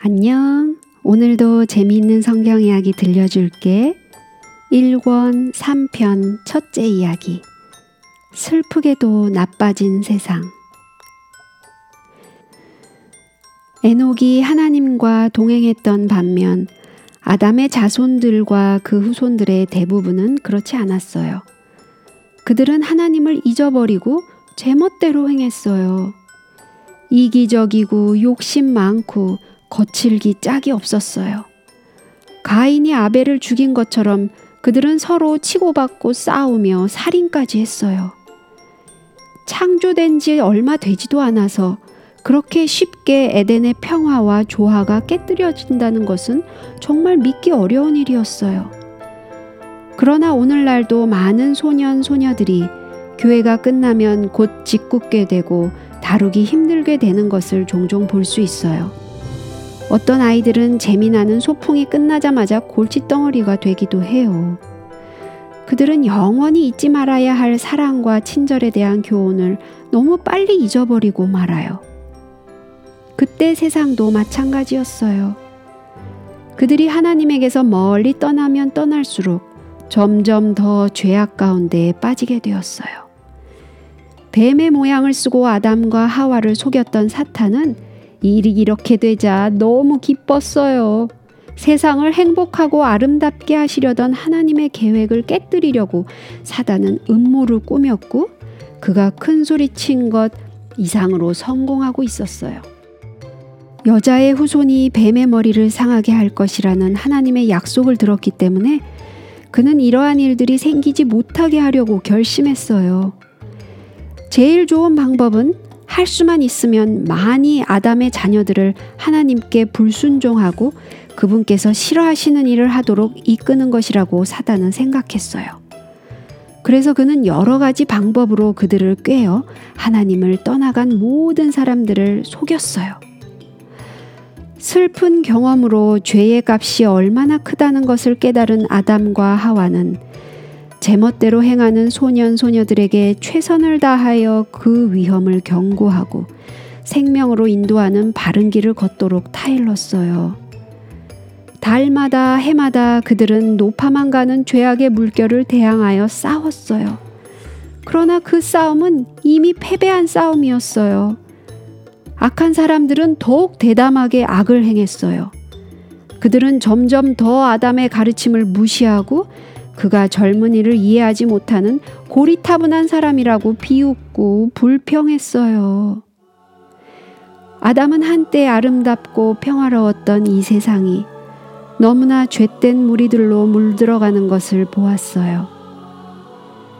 안녕. 오늘도 재미있는 성경 이야기 들려줄게. 1권 3편 첫째 이야기. 슬프게도 나빠진 세상. 에녹이 하나님과 동행했던 반면 아담의 자손들과 그 후손들의 대부분은 그렇지 않았어요. 그들은 하나님을 잊어버리고 제멋대로 행했어요. 이기적이고 욕심 많고 거칠기 짝이 없었어요. 가인이 아벨을 죽인 것처럼 그들은 서로 치고받고 싸우며 살인까지 했어요. 창조된 지 얼마 되지도 않아서 그렇게 쉽게 에덴의 평화와 조화가 깨뜨려진다는 것은 정말 믿기 어려운 일이었어요. 그러나 오늘날도 많은 소년, 소녀들이 교회가 끝나면 곧 짓궂게 되고 다루기 힘들게 되는 것을 종종 볼 수 있어요. 어떤 아이들은 재미나는 소풍이 끝나자마자 골칫덩어리가 되기도 해요. 그들은 영원히 잊지 말아야 할 사랑과 친절에 대한 교훈을 너무 빨리 잊어버리고 말아요. 그때 세상도 마찬가지였어요. 그들이 하나님에게서 멀리 떠나면 떠날수록 점점 더 죄악 가운데 빠지게 되었어요. 뱀의 모양을 쓰고 아담과 하와를 속였던 사탄은 일이 이렇게 되자 너무 기뻤어요. 세상을 행복하고 아름답게 하시려던 하나님의 계획을 깨뜨리려고 사단은 음모를 꾸몄고 그가 큰 소리 친 것 이상으로 성공하고 있었어요. 여자의 후손이 뱀의 머리를 상하게 할 것이라는 하나님의 약속을 들었기 때문에 그는 이러한 일들이 생기지 못하게 하려고 결심했어요. 제일 좋은 방법은 할 수만 있으면 많이 아담의 자녀들을 하나님께 불순종하고 그분께서 싫어하시는 일을 하도록 이끄는 것이라고 사단은 생각했어요. 그래서 그는 여러 가지 방법으로 그들을 꿰어 하나님을 떠나간 모든 사람들을 속였어요. 슬픈 경험으로 죄의 값이 얼마나 크다는 것을 깨달은 아담과 하와는 제멋대로 행하는 소년 소녀들에게 최선을 다하여 그 위험을 경고하고 생명으로 인도하는 바른 길을 걷도록 타일렀어요. 달마다 해마다 그들은 노파만 가는 죄악의 물결을 대항하여 싸웠어요. 그러나 그 싸움은 이미 패배한 싸움이었어요. 악한 사람들은 더욱 대담하게 악을 행했어요. 그들은 점점 더 아담의 가르침을 무시하고 그가 젊은이를 이해하지 못하는 고리타분한 사람이라고 비웃고 불평했어요. 아담은 한때 아름답고 평화로웠던 이 세상이 너무나 죄된 무리들로 물들어가는 것을 보았어요.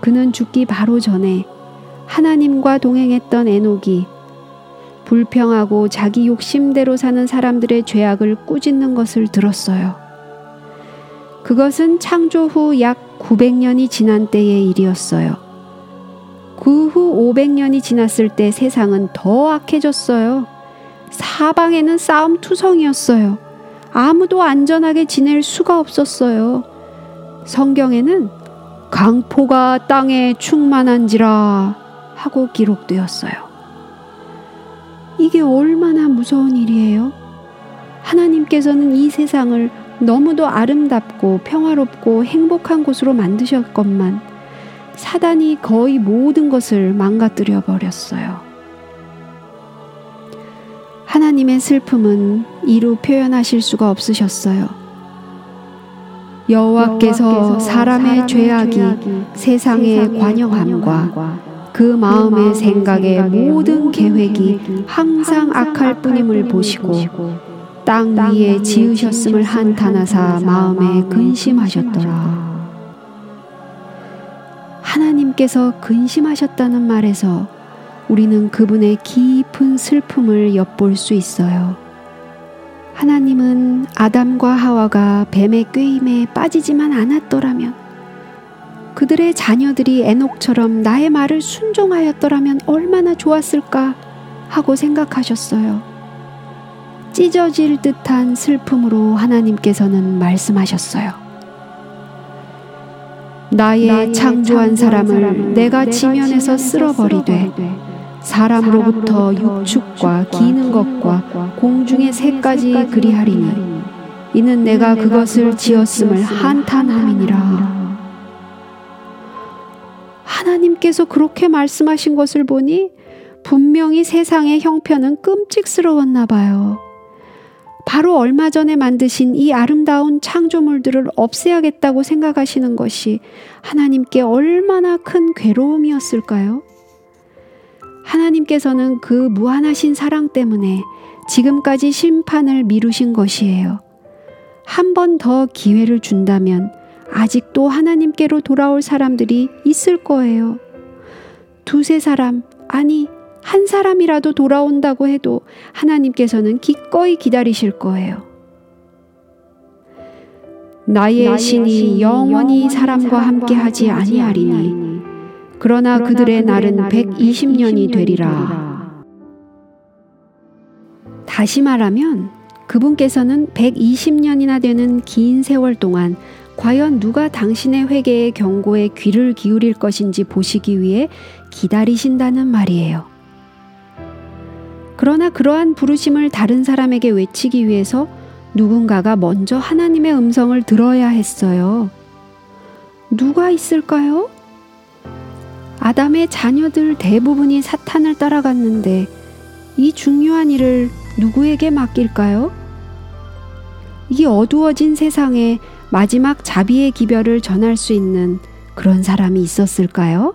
그는 죽기 바로 전에 하나님과 동행했던 에녹이 불평하고 자기 욕심대로 사는 사람들의 죄악을 꾸짖는 것을 들었어요. 그것은 창조 후 약 900년이 지난 때의 일이었어요. 그 후 500년이 지났을 때 세상은 더 악해졌어요. 사방에는 싸움 투성이었어요. 아무도 안전하게 지낼 수가 없었어요. 성경에는 강포가 땅에 충만한지라 하고 기록되었어요. 이게 얼마나 무서운 일이에요? 하나님께서는 이 세상을 너무도 아름답고 평화롭고 행복한 곳으로 만드셨건만 사단이 거의 모든 것을 망가뜨려 버렸어요. 하나님의 슬픔은 이루 표현하실 수가 없으셨어요. 여호와께서 사람의 죄악이 세상의 관영함과 그 마음의 생각의 모든 계획이 항상 악할 뿐임을 보시고 땅 위에 지으셨음을 한탄하사 마음에 근심하셨더라. 하나님께서 근심하셨다는 말에서 우리는 그분의 깊은 슬픔을 엿볼 수 있어요. 하나님은 아담과 하와가 뱀의 꾀임에 빠지지만 않았더라면 그들의 자녀들이 에녹처럼 나의 말을 순종하였더라면 얼마나 좋았을까 하고 생각하셨어요. 찢어질 듯한 슬픔으로 하나님께서는 말씀하셨어요. 나의, 나의 창조한 사람을 내가 지면에서 쓸어버리되 사람으로부터 육축과 기는 것과 공중의 새까지 그리하리니 이는 내가 그것을 지었음을 한탄함이니라. 하나님께서 그렇게 말씀하신 것을 보니 분명히 세상의 형편은 끔찍스러웠나 봐요. 바로 얼마 전에 만드신 이 아름다운 창조물들을 없애야겠다고 생각하시는 것이 하나님께 얼마나 큰 괴로움이었을까요? 하나님께서는 그 무한하신 사랑 때문에 지금까지 심판을 미루신 것이에요. 한 번 더 기회를 준다면 아직도 하나님께로 돌아올 사람들이 있을 거예요. 두세 사람, 아니, 한 사람이라도 돌아온다고 해도 하나님께서는 기꺼이 기다리실 거예요. 나의 신이 영원히 사람과 함께 하지 아니하리니 그러나 그들의 날은 120년이 되리라. 다시 말하면 그분께서는 120년이나 되는 긴 세월 동안 과연 누가 당신의 회개의 경고에 귀를 기울일 것인지 보시기 위해 기다리신다는 말이에요. 그러나 그러한 부르심을 다른 사람에게 외치기 위해서 누군가가 먼저 하나님의 음성을 들어야 했어요. 누가 있을까요? 아담의 자녀들 대부분이 사탄을 따라갔는데 이 중요한 일을 누구에게 맡길까요? 이 어두워진 세상에 마지막 자비의 기별을 전할 수 있는 그런 사람이 있었을까요?